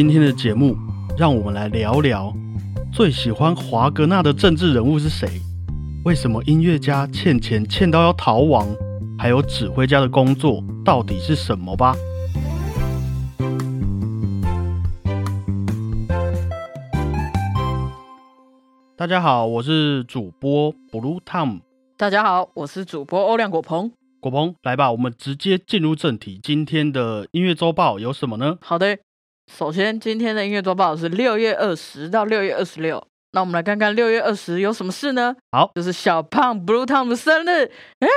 今天的节目，让我们来聊聊最喜欢华格纳的政治人物是谁？为什么音乐家欠钱欠到要逃亡？还有指挥家的工作到底是什么吧？大家好，我是主播 Blue Tom，大家好，我是主播欧亮果鹏。果鹏，来吧，我们直接进入正题。今天的音乐周报有什么呢？好的，首先今天的音乐周报是六月二十到六月二十六。那我们来看看六月二十有什么事呢？好，就是小胖 Blue Tom 的生日。哎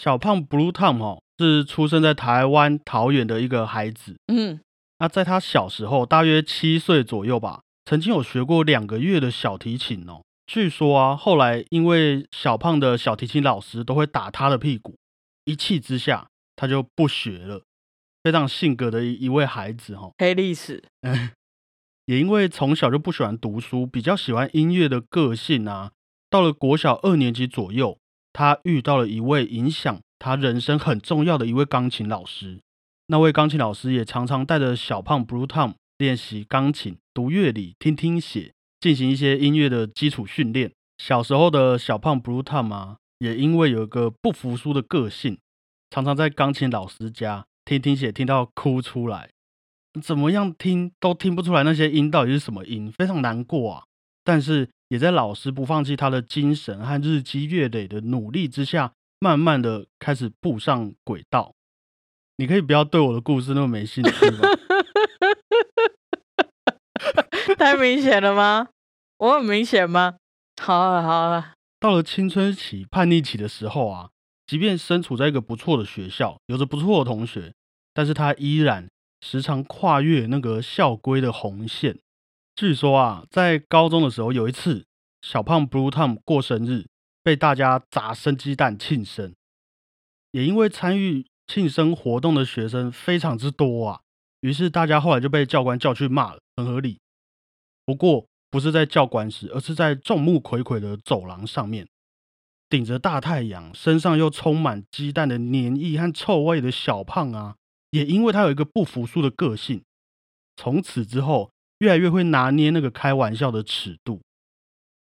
小胖 Blue Tom 哦，是出生在台湾桃园的一个孩子。嗯，那在他小时候，大约七岁左右吧，曾经有学过两个月的小提琴哦。据说啊，后来因为小胖的小提琴老师都会打他的屁股，一气之下他就不学了。非常性格的一一位孩子哈、哦，黑历史。也因为从小就不喜欢读书，比较喜欢音乐的个性啊。到了国小二年级左右，他遇到了一位影响他人生很重要的一位钢琴老师。那位钢琴老师也常常带着小胖 Blue Tom 练习钢琴、读乐理、听听写，进行一些音乐的基础训练。小时候的小胖 Blue Tom 啊，也因为有一个不服输的个性，常常在钢琴老师家听听写听到哭出来。怎么样听都听不出来那些音到底是什么音，非常难过啊！但是也在老师不放弃他的精神和日积月累的努力之下，慢慢的开始步上轨道。你可以不要对我的故事那么没兴趣吗？太明显了吗？我很明显吗？好了好了，到了青春期叛逆期的时候啊，即便身处在一个不错的学校，有着不错的同学，但是他依然时常跨越那个校规的红线。据说啊，在高中的时候，有一次小胖 Blue Tom 过生日，被大家砸生鸡蛋庆生。也因为参与庆生活动的学生非常之多啊，于是大家后来就被教官叫去骂了，很合理。不过不是在教官室，而是在众目睽睽的走廊上面，顶着大太阳，身上又充满鸡蛋的黏液和臭味的小胖啊，也因为他有一个不服输的个性，从此之后越来越会拿捏那个开玩笑的尺度。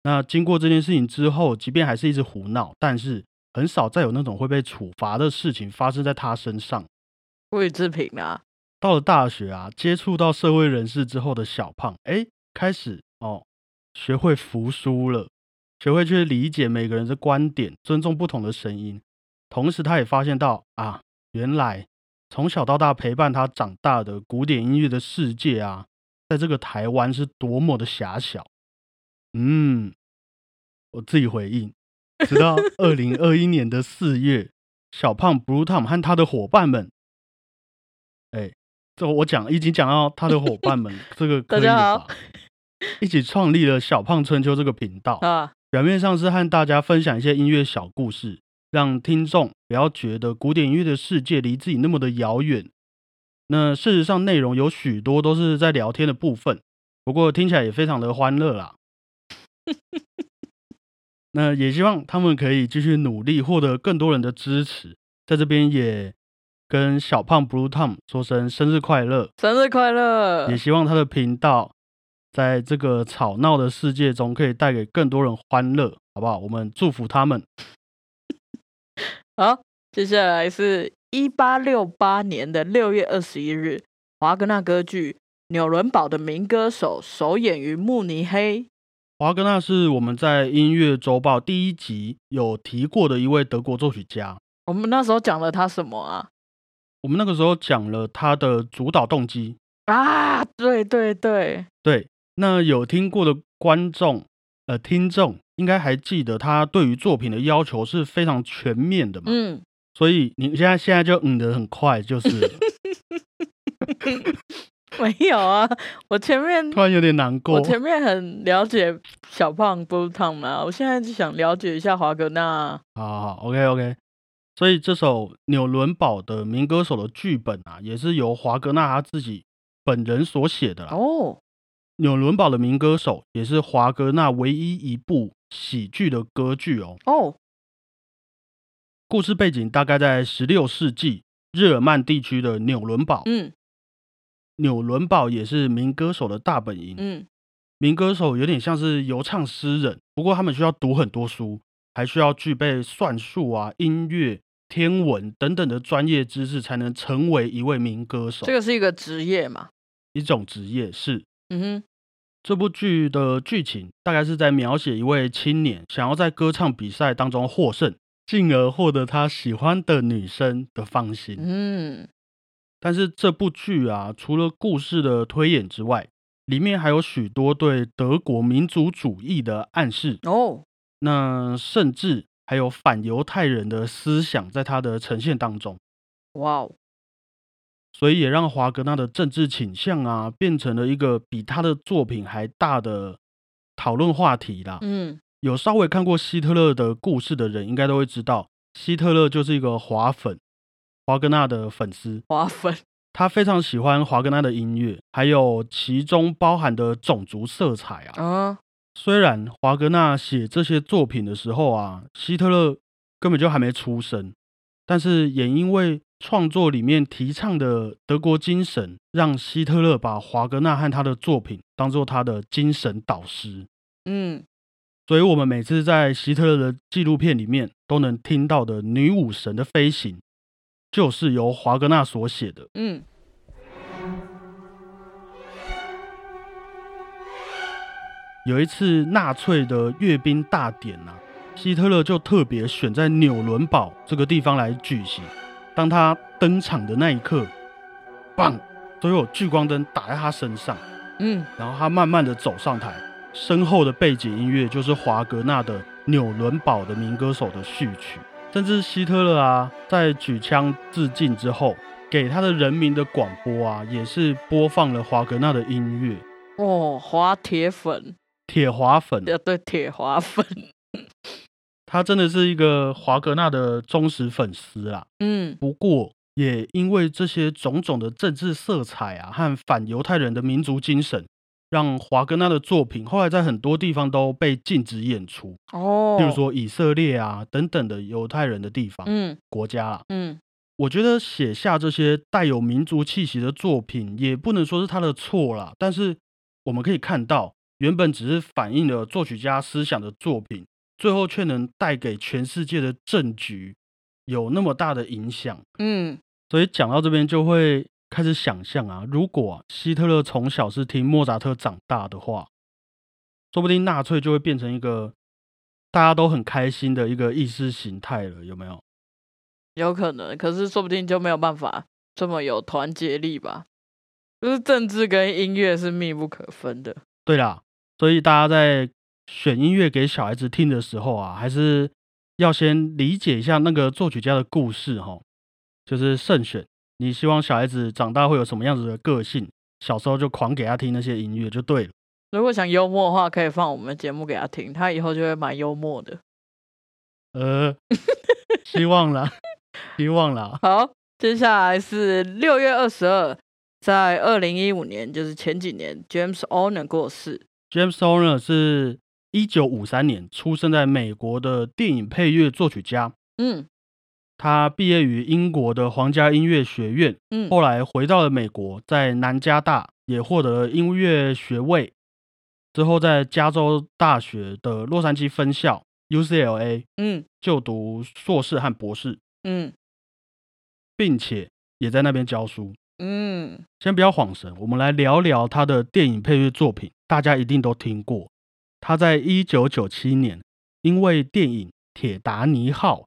那经过这件事情之后，即便还是一直胡闹，但是很少再有那种会被处罚的事情发生在他身上。不予置评啊。到了大学啊，接触到社会人士之后的小胖，哎，开始哦，学会服输了，学会去理解每个人的观点，尊重不同的声音。同时，他也发现到啊，原来从小到大陪伴他长大的古典音乐的世界啊，在这个台湾是多么的狭小。嗯，我自己回应。直到 二零二一年的四月，小胖 Blue Tom 和他的伙伴们，哎，这我讲已经讲到他的伙伴们，这个 可以大家好吧？一起创立了小胖春秋这个频道，啊，表面上是和大家分享一些音乐小故事，让听众不要觉得古典音乐的世界离自己那么的遥远。那事实上，内容有许多都是在聊天的部分，不过听起来也非常的欢乐啦。那也希望他们可以继续努力，获得更多人的支持。在这边也跟小胖 Blue Tom 说声生日快乐，生日快乐也！希望他的频道在这个吵闹的世界中可以带给更多人欢乐，好不好？我们祝福他们。好，接下来是一八六八年的六月二十一日，华格纳歌剧《纽伦堡的民歌手》首演于慕尼黑。华格纳是我们在音乐周报第一集有提过的一位德国作曲家。我们那时候讲了他什么啊？我们那个时候讲了他的主导动机。啊，对对对，对，那有听过的观众呃听众应该还记得，他对于作品的要求是非常全面的嘛。嗯，所以你现在现在就嗯的很快，就是了 没有啊，我前面 突然有点难过我。前面很了解小胖 Blue Tom 嘛，我现在就想了解一下华格纳。好好好，OK OK。所以这首纽伦堡的民歌手的剧本啊，也是由华格纳他自己本人所写的啦。哦，纽伦堡的民歌手也是华格纳唯一一部喜剧的歌剧哦。哦，故事背景大概在十六世纪日耳曼地区的纽伦堡。嗯，纽伦堡也是民歌手的大本营。嗯民歌手有点像是游唱诗人，不过他们需要读很多书，还需要具备算术啊、音乐、天文等等的专业知识，才能成为一位民歌手。这个是一个职业嘛？一种职业是。嗯哼，这部剧的剧情大概是在描写一位青年想要在歌唱比赛当中获胜，进而获得他喜欢的女生的芳心。嗯。但是这部剧啊，除了故事的推演之外，里面还有许多对德国民族主义的暗示，哦，那甚至还有反犹太人的思想在他的呈现当中，哇哦，所以也让华格纳的政治倾向啊，变成了一个比他的作品还大的讨论话题啦。嗯有稍微看过希特勒的故事的人，应该都会知道，希特勒就是一个华粉，华格纳的粉丝。华粉，他非常喜欢华格纳的音乐，还有其中包含的种族色彩啊。啊，虽然华格纳写这些作品的时候啊，希特勒根本就还没出生，但是也因为创作里面提倡的德国精神，让希特勒把华格纳和他的作品当做他的精神导师。嗯所以，我们每次在希特勒的纪录片里面都能听到的女武神的飞行，就是由华格纳所写的。嗯有一次纳粹的阅兵大典啊，希特勒就特别选在纽伦堡这个地方来举行。当他登场的那一刻，棒，都有聚光灯打在他身上，嗯，然后他慢慢的走上台，身后的背景音乐就是华格纳的《纽伦堡的民歌手》的序曲。甚至希特勒啊，在举枪致敬之后，给他的人民的广播啊，也是播放了华格纳的音乐。哦，滑铁粉，铁滑粉。呃，对，铁滑粉，他真的是一个华格纳的忠实粉丝啦。嗯不过，也因为这些种种的政治色彩啊，和反犹太人的民族精神，让华格纳的作品后来在很多地方都被禁止演出，哦，比如，说以色列啊等等的犹太人的地方、嗯国家啊。嗯我觉得写下这些带有民族气息的作品，也不能说是他的错啦。但是我们可以看到，原本只是反映了作曲家思想的作品，最后却能带给全世界的政局有那么大的影响。嗯所以讲到这边，就会开始想象啊，如果啊希特勒从小是听莫扎特长大的话，说不定纳粹就会变成一个大家都很开心的一个意识形态了，有没有？有可能，可是说不定就没有办法这么有团结力吧。就是政治跟音乐是密不可分的。对啦，所以大家在选音乐给小孩子听的时候啊，还是要先理解一下那个作曲家的故事哈，就是慎选。你希望小孩子长大会有什么样子的个性，小时候就狂给他听那些音乐就对了。如果想幽默的话，可以放我们节目给他听，他以后就会蛮幽默的。呃，希望啦，希望啦。好，接下来是六月二十二，在二零一五年，就是前几年，James Horner 过世。James Horner 是一九五三年出生在美国的电影配乐作曲家，嗯。他毕业于英国的皇家音乐学院，嗯。后来回到了美国，在南加大也获得了音乐学位，之后在加州大学的洛杉矶分校 UCLA 嗯。就读硕士和博士，嗯。并且也在那边教书。嗯，先不要晃神，我们来聊聊他的电影配乐作品，大家一定都听过。他在一九九七年因为电影《铁达尼号》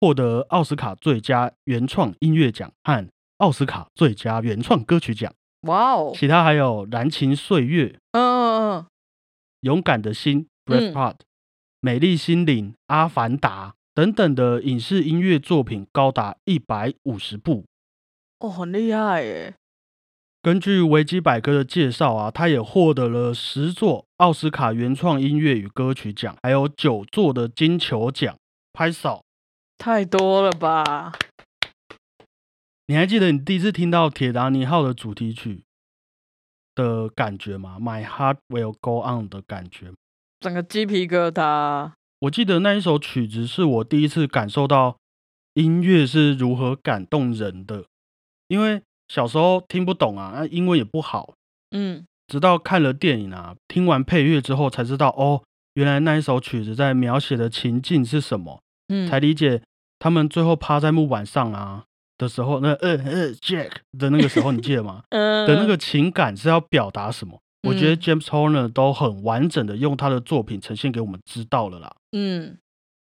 获得奥斯卡最佳原创音乐奖和奥斯卡最佳原创歌曲奖，哇哦，其他还有《燃情岁月》《嗯嗯嗯，勇敢的心》嗯 （Braveheart）、美丽心灵》《阿凡达》等等的影视音乐作品高达一百五十部。哦，很厉害耶。根据维基百科的介绍啊，他也获得了十座奥斯卡原创音乐与歌曲奖，还有九座的金球奖。拍手！太多了吧？你还记得你第一次听到《铁达尼号》的主题曲的感觉吗？My heart will go on 的感觉。整个鸡皮疙瘩。我记得那一首曲子是我第一次感受到音乐是如何感动人的，因为小时候听不懂啊，那英文也不好，嗯直到看了电影啊，听完配乐之后才知道，哦，原来那一首曲子在描写的情境是什么，嗯，才理解他们最后趴在木板上啊的时候，那呃呃 Jack 的那个时候，你记得吗？嗯的那个情感是要表达什么？我觉得嗯 James Horner 都很完整的用他的作品呈现给我们知道了啦。嗯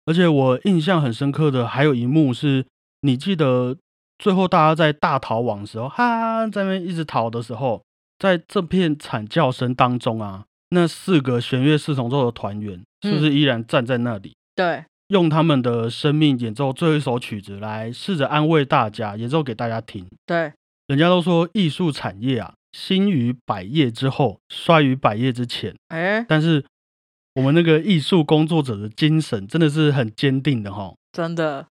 而且我印象很深刻的还有一幕是，你记得最后大家在大逃亡的时候，哈，在那边一直逃的时候，在这片惨叫声当中啊，那四个弦乐四重奏的团员是不是依然站在那里，对，用他们的生命演奏最后一首曲子来试着安慰大家，演奏给大家听？对，人家都说艺术产业啊，兴于百业之后，衰于百业之前。哎，但是我们那个艺术工作者的精神真的是很坚定的哈，真的，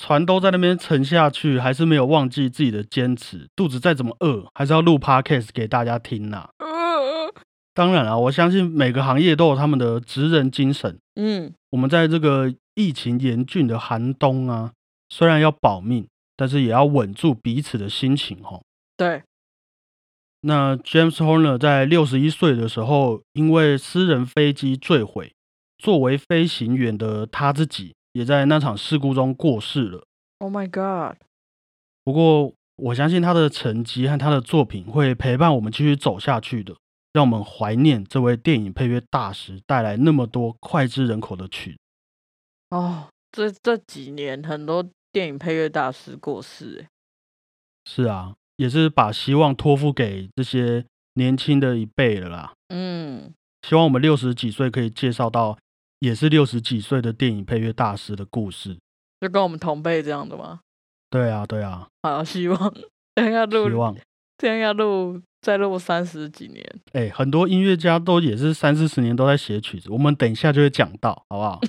船都在那边沉下去，还是没有忘记自己的坚持。肚子再怎么饿，还是要录 podcast 给大家听呐、呃当然啊，我相信每个行业都有他们的职人精神。嗯我们在这个疫情严峻的寒冬啊，虽然要保命，但是也要稳住彼此的心情哈。对，那 James Horner 在六十一岁的时候，因为私人飞机坠毁，作为飞行员的他自己也在那场事故中过世了。Oh my God，不过，我相信他的成绩和他的作品会陪伴我们继续走下去的，让我们怀念这位电影配乐大师带来那么多脍炙人口的曲。哦，这这几年很多电影配乐大师过世，哎是啊，也是把希望托付给这些年轻的一辈了啦。嗯，希望我们六十几岁可以介绍到也是六十几岁的电影配乐大师的故事。就跟我们同辈这样的吗？对啊，对啊，好，希望这样要希，望。这样要录，再录三十几年。哎、很多音乐家都也是三四十年都在写曲子，我们等一下就会讲到，好不好？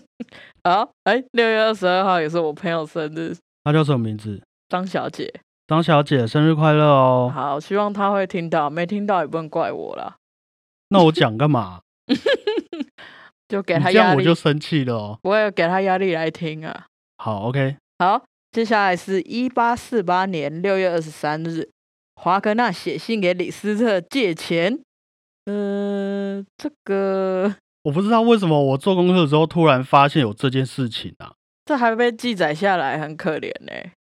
好，哎，六月二十二号也是我朋友生日，他叫什么名字？张小姐。张小姐，生日快乐哦！好，希望她会听到，没听到也不能怪我啦，那我讲干嘛？就给你她压力，这样我就生气了哦。我也给他压力来听啊。好，OK，好，接下来是一八四八年六月二十三日，华格纳写信给李斯特借钱。呃，这个 我不知道为什么我做功课的时候突然发现有这件事情啊。这还被记载下来，很可怜呢、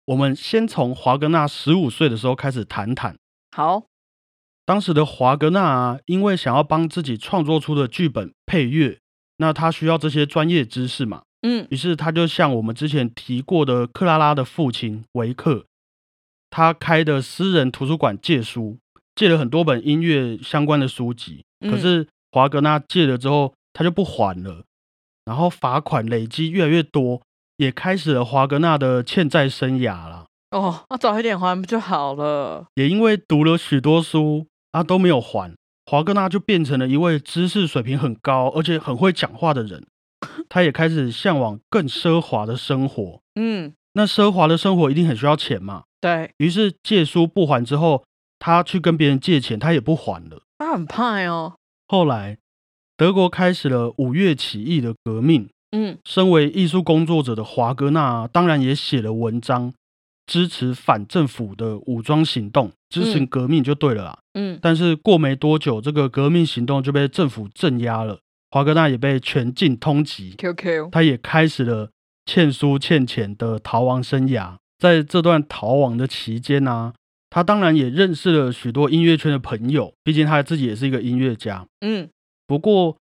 我们先从华格纳十五岁的时候开始谈谈。好，当时的华格纳啊，因为想要帮自己创作出的剧本配乐，那他需要这些专业知识嘛，嗯于是他就向我们之前提过的克拉拉的父亲维克，他开的私人图书馆借书，借了很多本音乐相关的书籍。可嗯是华格纳借了之后，他就不还了，然后罚款累积越来越多，也开始了华格纳的欠债生涯啦。哦，那早一点还不就好了？也因为读了许多书啊都没有还，华格纳就变成了一位知识水平很高而且很会讲话的人。他也开始向往更奢华的生活。嗯，那奢华的生活一定很需要钱嘛，对，于是借书不还之后，他去跟别人借钱，他也不还了。他很怕哦。后来，德国开始了五月起义的革命。嗯身为艺术工作者的华格纳，当然也写了文章，支持反政府的武装行动，支持嗯革命就对了啦。嗯，但是过没多久，这个革命行动就被政府镇压了，华格纳也被全境通缉，QQ，他也开始了欠书欠钱的逃亡生涯。在这段逃亡的期间呢、他当然也认识了许多音乐圈的朋友，毕竟他自己也是一个音乐家。嗯不过，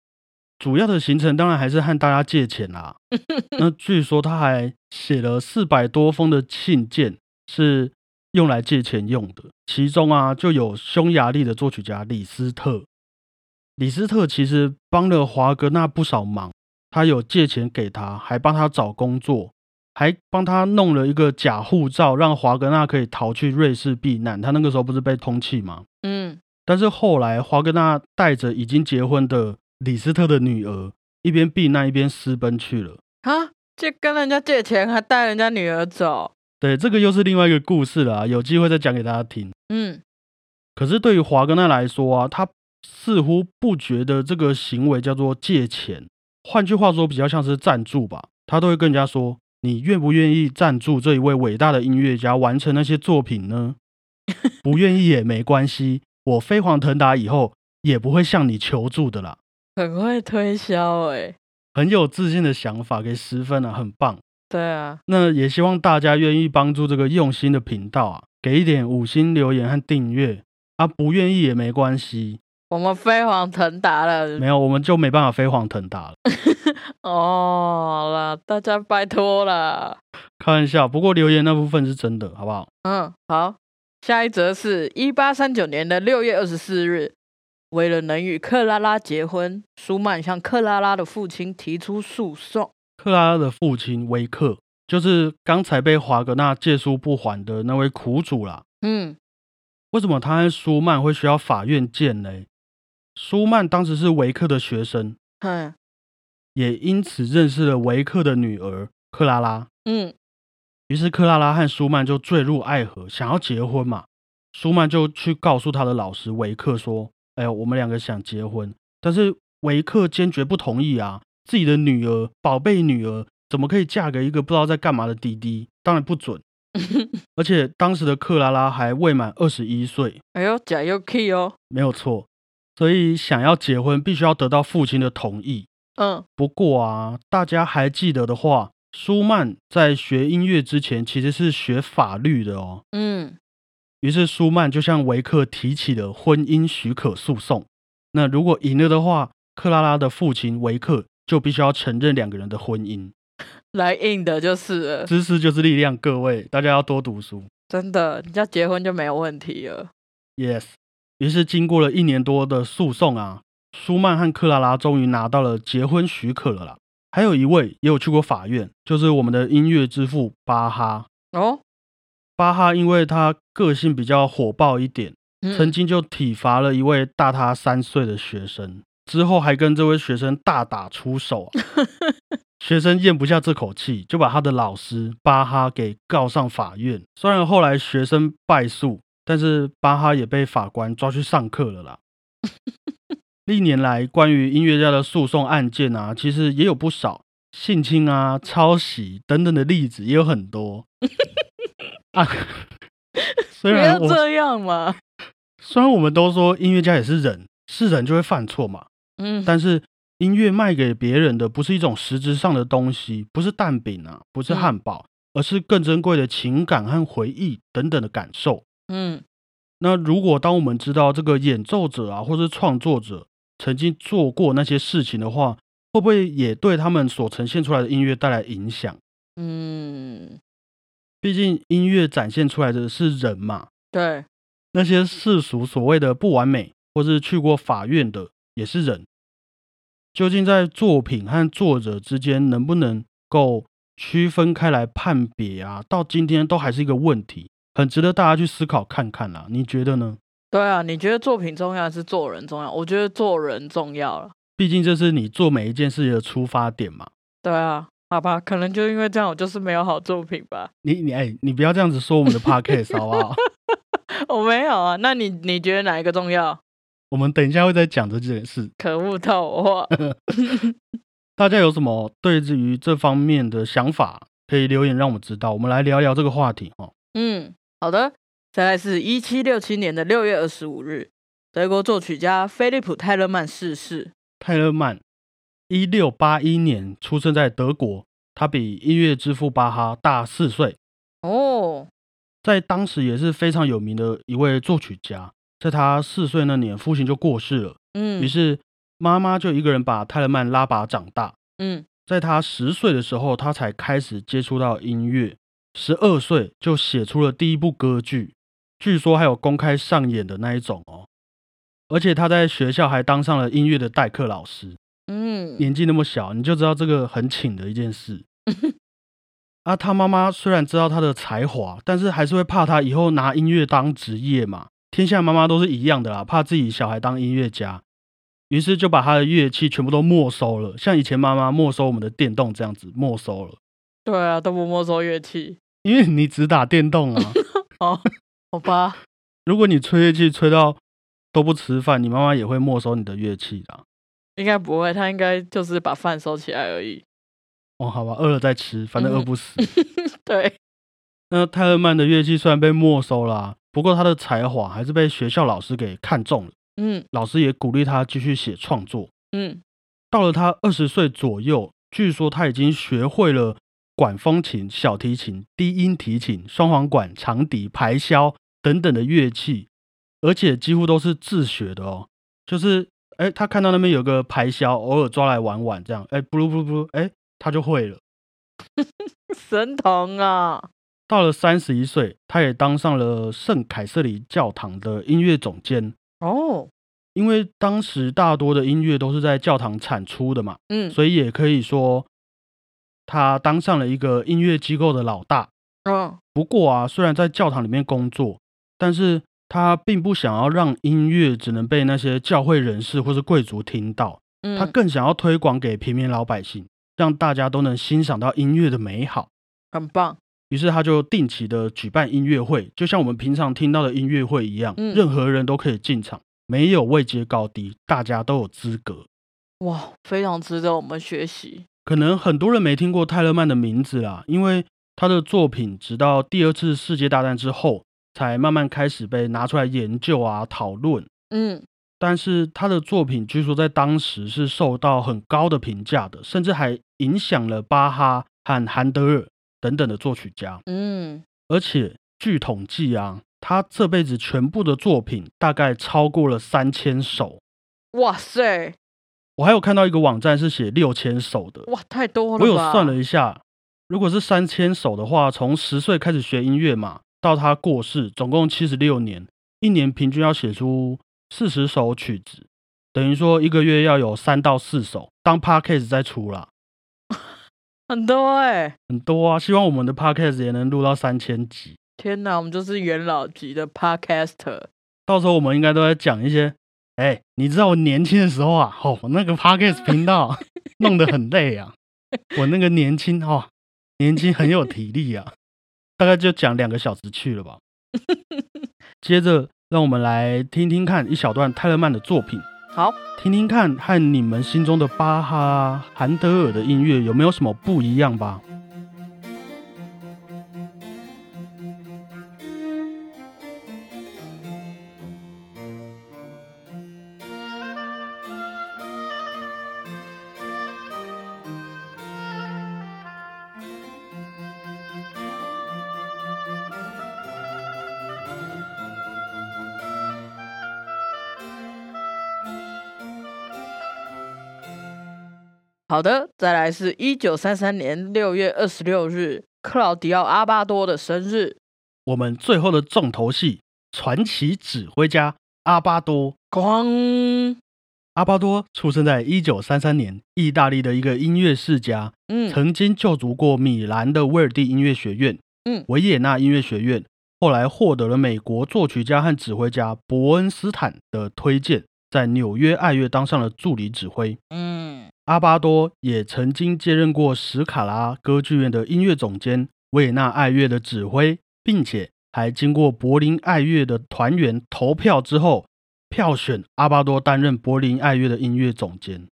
主要的行程当然还是和大家借钱啦。那据说他还写了四百多封的信件，是用来借钱用的。其中啊，就有匈牙利的作曲家李斯特。李斯特其实帮了华格纳不少忙，他有借钱给他，还帮他找工作，还帮他弄了一个假护照，让华格纳可以逃去瑞士避难。他那个时候不是被通缉吗？嗯，但是后来，华格纳带着已经结婚的李斯特的女儿，一边避难一边私奔去了。啊，借跟人家借钱，还带人家女儿走。对，这个又是另外一个故事了啊，有机会再讲给大家听。嗯可是对于华格纳来说啊，他似乎不觉得这个行为叫做借钱，换句话说，比较像是赞助吧。他都会跟人家说：“你愿不愿意赞助这一位伟大的音乐家完成那些作品呢？” 不愿意也没关系，我飞黄腾达以后也不会向你求助的啦。很会推销哎，很有自信的想法，给十分啊，很棒。对啊，那也希望大家愿意帮助这个用心的频道啊，给一点五星留言和订阅啊，不愿意也没关系。我们飞黄腾达了，没有我们就没办法飞黄腾达了。哦，好了，大家拜托了。开玩笑，不过留言那部分是真的，好不好？嗯，好。下一则是一八三九年的六月二十四日，为了能与克拉拉结婚，舒曼向克拉拉的父亲提出诉讼。克拉拉的父亲维克，就是刚才被华格纳借书不还的那位苦主啦。嗯，为什么他和舒曼会需要法院见呢？舒曼当时是维克的学生，哼，也因此认识了维克的女儿克拉拉。嗯，于是克拉拉和舒曼就坠入爱河，想要结婚嘛。舒曼就去告诉他的老师维克说：“哎呀，我们两个想结婚。”但是维克坚决不同意啊，自己的女儿，宝贝女儿，怎么可以嫁给一个不知道在干嘛的弟弟？当然不准。而且当时的克拉拉还未满二十一岁，哎呦，假又 key 哦，没有错。所以想要结婚，必须要得到父亲的同意。嗯，不过啊，大家还记得的话，舒曼在学音乐之前其实是学法律的哦。嗯，于是舒曼就向维克提起了婚姻许可诉讼。那如果赢了的话，克拉拉的父亲维克就必须要承认两个人的婚姻。来硬的就是了，知识就是力量，各位大家要多读书。真的，你要结婚就没有问题了。Yes。于是经过了一年多的诉讼啊，舒曼和克拉拉终于拿到了结婚许可了啦。还有一位也有去过法院，就是我们的音乐之父巴哈。哦，巴哈因为他个性比较火爆一点，嗯曾经就体罚了一位大他三岁的学生，之后还跟这位学生大打出手、啊。学生咽不下这口气，就把他的老师巴哈给告上法院。虽然后来学生败诉，但是巴哈也被法官抓去上课了啦。历年来关于音乐家的诉讼案件啊，其实也有不少性侵啊、抄袭等等的例子，也有很多 啊。虽不然我要这样嘛。虽然我们都说音乐家也是人，是人就会犯错嘛，嗯，但是音乐卖给别人的不是一种实质上的东西，不是蛋饼啊，不是汉堡，而是更珍贵的情感和回忆等等的感受。嗯那如果当我们知道这个演奏者啊，或是创作者曾经做过那些事情的话，会不会也对他们所呈现出来的音乐带来影响？嗯，毕竟音乐展现出来的是人嘛，对，那些世俗所谓的不完美，或是去过法院的，也是人。究竟在作品和作者之间能不能够区分开来判别啊？到今天都还是一个问题，很值得大家去思考看看啦。你觉得呢？对啊，你觉得作品重要还是做人重要？我觉得做人重要了。毕竟这是你做每一件事情的出发点嘛。对啊，好吧，可能就因为这样，我就是没有好作品吧。你你哎，你不要这样子说我们的 podcast 好不好？我没有啊，那你你觉得哪一个重要？我们等一下会再讲这件事。可恶透话。大家有什么对于这方面的想法，可以留言让我们知道。我们来聊聊这个话题哦。嗯，好的。再来是一七六七年的六月二十五日，德国作曲家菲利普·泰勒曼逝世。泰勒曼，一六八一年出生在德国，他比音乐之父巴哈大四岁，哦，在当时也是非常有名的一位作曲家。在他四岁那年，父亲就过世了，嗯，于是妈妈就一个人把泰勒曼拉拔长大。嗯在他十岁的时候，他才开始接触到音乐，十二岁就写出了第一部歌剧，据说还有公开上演的那一种哦。而且他在学校还当上了音乐的代课老师。嗯，年纪那么小，你就知道这个很请的一件事。啊，他妈妈虽然知道他的才华，但是还是会怕他以后拿音乐当职业嘛。天下妈妈都是一样的啦，怕自己小孩当音乐家，于是就把他的乐器全部都没收了，像以前妈妈没收我们的电动这样子没收了。对啊，都不没收乐器。因为你只打电动啊，哦，好吧，如果你吹乐器吹到都不吃饭，你妈妈也会没收你的乐器的。应该不会，他应该就是把饭收起来而已。哦，好吧，饿了再吃，反正饿不死。对，那泰勒曼的乐器虽然被没收啦、不过他的才华还是被学校老师给看中了，嗯老师也鼓励他继续写创作。嗯，到了他二十岁左右，据说他已经学会了管风琴、小提琴、低音提琴、双簧管、长笛、排箫等等的乐器，而且几乎都是自学的哦。就是，哎，他看到那边有个排箫，偶尔抓来玩玩，这样，哎，布鲁布鲁布鲁，哎，他就会了。神童啊！到了三十一岁，他也当上了圣凯瑟琳教堂的音乐总监。哦，因为当时大多的音乐都是在教堂产出的嘛，嗯所以也可以说他当上了一个音乐机构的老大。嗯不过啊，虽然在教堂里面工作，但是他并不想要让音乐只能被那些教会人士或是贵族听到，嗯，他更想要推广给平民老百姓，让大家都能欣赏到音乐的美好。很棒。于是他就定期的举办音乐会，就像我们平常听到的音乐会一样，嗯任何人都可以进场，没有位阶高低，大家都有资格。哇，非常值得我们学习。可能很多人没听过泰勒曼的名字啦，因为他的作品直到第二次世界大战之后，才慢慢开始被拿出来研究啊讨论。嗯但是他的作品据说在当时是受到很高的评价的，甚至还影响了巴哈和韩德尔等等的作曲家。嗯，而且据统计啊，他这辈子全部的作品大概超过了三千首。哇塞，我还有看到一个网站是写六千首的，哇，太多了我有算了一下，如果是三千首的话，从十岁开始学音乐嘛，到他过世，总共七十六年，一年平均要写出四十首曲子，等于说一个月要有三到四首。当 podcast 再出啦，很多哎、很多啊，希望我们的 podcast 也能录到三千集。天哪，我们就是元老级的 podcaster。到时候我们应该都在讲一些，哎、你知道我年轻的时候啊，哦，我那个 podcast 频道 弄得很累啊，我那个年轻哦，年轻很有体力啊，大概就讲两个小时去了吧。接着，让我们来听听看一小段泰勒曼的作品，好，听听看和你们心中的巴哈、韩德尔的音乐有没有什么不一样吧。好的，再来是一九三三年六月二十六日，克劳迪奥·阿巴多的生日。我们最后的重头戏，传奇指挥家阿巴多。咣，阿巴多出生在一九三三年，意大利的一个音乐世家，嗯曾经就读过米兰的威尔第音乐学院、嗯维也纳音乐学院，后来获得了美国作曲家和指挥家伯恩斯坦的推荐，在纽约爱乐当上了助理指挥。嗯阿巴多也曾经接任过史卡拉歌剧院的音乐总监、维也纳爱乐的指挥，并且还经过柏林爱乐的团员投票之后，票选阿巴多担任柏林爱乐的音乐总监。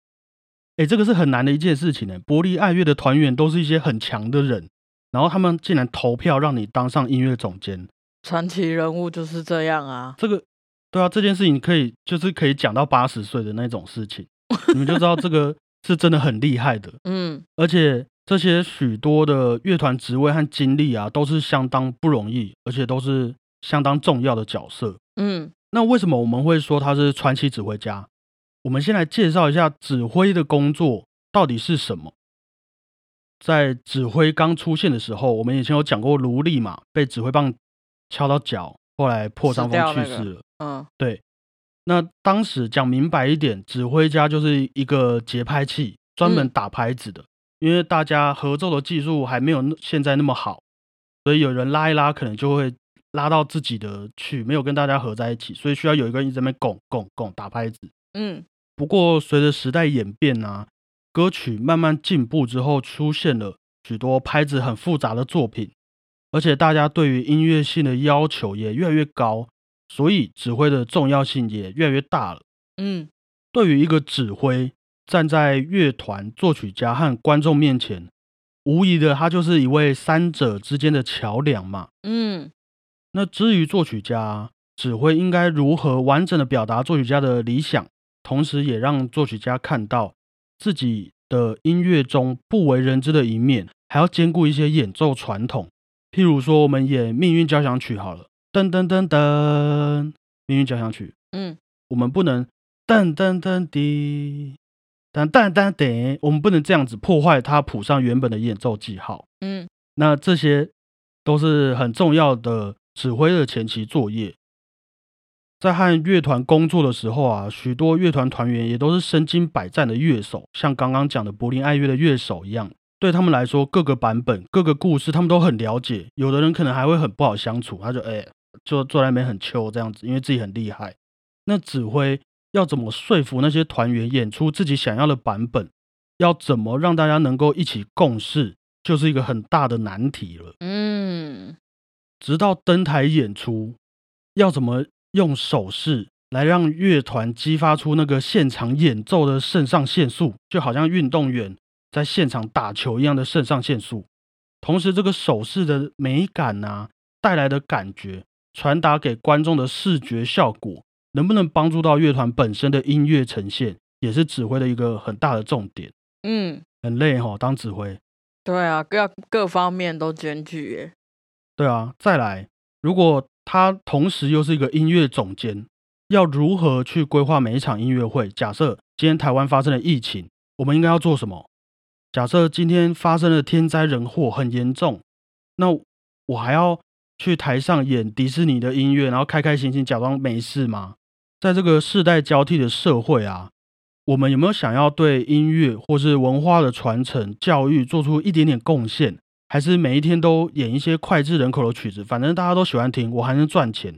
哎，这个是很难的一件事情呢。柏林爱乐的团员都是一些很强的人，然后他们竟然投票让你当上音乐总监，传奇人物就是这样啊。这个对啊，这件事情可以就是可以讲到八十岁的那种事情，你们就知道这个是真的很厉害的。嗯而且这些许多的乐团职位和经历啊，都是相当不容易，而且都是相当重要的角色。嗯那为什么我们会说他是传奇指挥家？我们先来介绍一下指挥的工作到底是什么。在指挥刚出现的时候，我们以前有讲过卢利嘛，被指挥棒敲到脚，后来破伤风去世了。嗯那当时讲明白一点，指挥家就是一个节拍器，专门嗯打拍子的。因为大家合奏的技术还没有那现在那么好，所以有人拉一拉，可能就会拉到自己的去，没有跟大家合在一起，所以需要有一个人一直在那边拱拱拱打拍子。嗯不过随着时代演变啊，歌曲慢慢进步之后，出现了许多拍子很复杂的作品，而且大家对于音乐性的要求也越来越高，所以指挥的重要性也越来越大了。嗯对于一个指挥，站在乐团、作曲家和观众面前，无疑的他就是一位三者之间的桥梁嘛。嗯那至于作曲家指挥应该如何完整的表达作曲家的理想，同时也让作曲家看到自己的音乐中不为人知的一面，还要兼顾一些演奏传统。譬如说，我们演《命运交响曲》好了，噔噔噔噔，《命运交响曲》，嗯，我们不能噔噔噔滴，噔噔噔噔，我们不能这样子破坏它谱上原本的演奏记号。嗯，那这些都是很重要的指挥的前期作业。在和乐团工作的时候啊，许多乐团团员也都是身经百战的乐手，像刚刚讲的柏林爱乐的乐手一样。对他们来说，各个版本、各个故事，他们都很了解。有的人可能还会很不好相处，他就哎，就坐在那边很秋这样子，因为自己很厉害。那指挥要怎么说服那些团员演出自己想要的版本？要怎么让大家能够一起共事，就是一个很大的难题了。嗯，直到登台演出，要怎么用手势来让乐团激发出那个现场演奏的肾上腺素，就好像运动员。在现场打球一样的肾上腺素，同时这个手势的美感啊带来的感觉，传达给观众的视觉效果，能不能帮助到乐团本身的音乐呈现，也是指挥的一个很大的重点。嗯，很累哈，当指挥。对啊，各各方面都兼具耶。对啊，再来，如果他同时又是一个音乐总监，要如何去规划每一场音乐会？假设今天台湾发生了疫情，我们应该要做什么？假设今天发生了天灾人祸很严重，那我还要去台上演迪士尼的音乐，然后开开心心假装没事吗？在这个世代交替的社会啊，我们有没有想要对音乐或是文化的传承、教育做出一点点贡献？还是每一天都演一些脍炙人口的曲子，反正大家都喜欢听，我还能赚钱？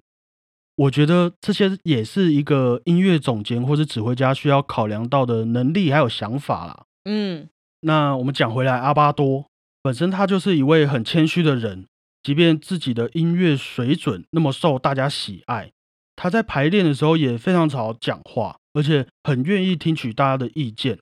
我觉得这些也是一个音乐总监或是指挥家需要考量到的能力还有想法啦。嗯。那我们讲回来，阿巴多本身他就是一位很谦虚的人，即便自己的音乐水准那么受大家喜爱，他在排练的时候也非常少讲话，而且很愿意听取大家的意见。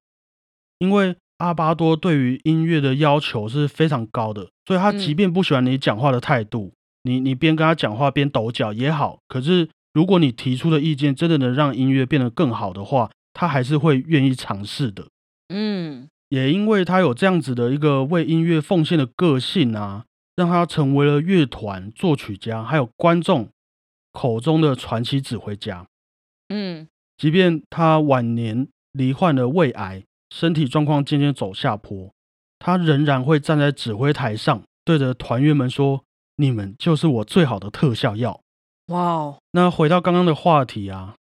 因为阿巴多对于音乐的要求是非常高的，所以他即便不喜欢你讲话的态度，你你边跟他讲话边抖脚也好，可是如果你提出的意见真的能让音乐变得更好的话，他还是会愿意尝试的。嗯。也因为他有这样子的一个为音乐奉献的个性啊，让他成为了乐团、作曲家还有观众口中的传奇指挥家。嗯，即便他晚年罹患了胃癌，身体状况渐渐走下坡，他仍然会站在指挥台上，对着团员们说：“你们就是我最好的特效药。”哇哦！那回到刚刚的话题啊，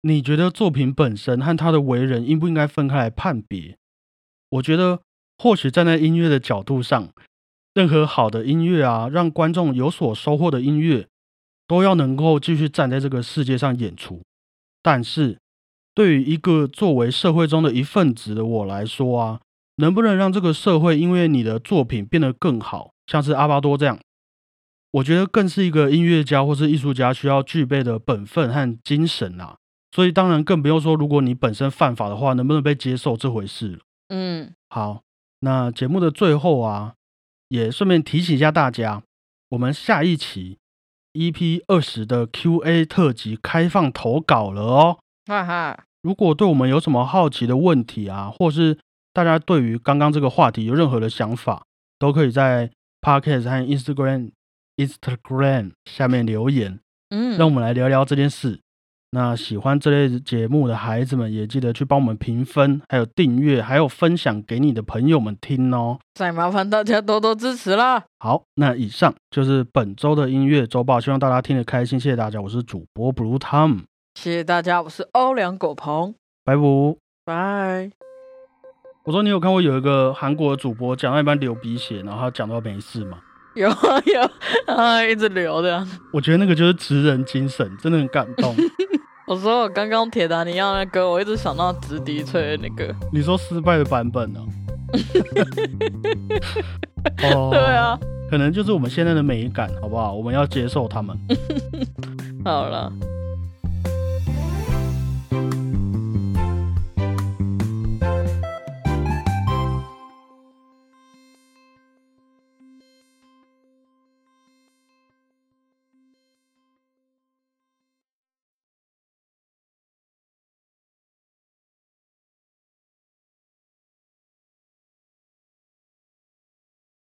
你觉得作品本身和他的为人应不应该分开来判别？我觉得，或许站在音乐的角度上，任何好的音乐啊，让观众有所收获的音乐，都要能够继续站在这个世界上演出。但是，对于一个作为社会中的一份子的我来说啊，能不能让这个社会因为你的作品变得更好，像是阿巴多这样，我觉得更是一个音乐家或是艺术家需要具备的本分和精神啊。所以，当然更不用说，如果你本身犯法的话，能不能被接受这回事了。嗯，好，那节目的最后啊，也顺便提醒一下大家，我们下一期 EP 二十的 QA 特辑开放投稿了哦。哈哈，如果对我们有什么好奇的问题啊，或是大家对于刚刚这个话题有任何的想法，都可以在 Podcast 和 Instagram Instagram 下面留言，嗯，让我们来聊聊这件事。那喜欢这类节目的孩子们，也记得去帮我们评分，还有订阅，还有分享给你的朋友们听哦。再麻烦大家多多支持啦！好，那以上就是本周的音乐周报，希望大家听得开心。谢谢大家，我是主播 Blue Tom。谢谢大家，我是欧良狗鹏。拜拜拜。我说你有看过有一个韩国的主播讲到一半流鼻血，然后他讲到没事吗？有啊有 啊，一直流的。我觉得那个就是职人精神，真的很感动。我说我刚刚铁达尼亚那歌，我一直想到直笛吹的那个。你说失败的版本呢？哦，对啊，可能就是我们现在的美感，好不好？我们要接受他们。好了。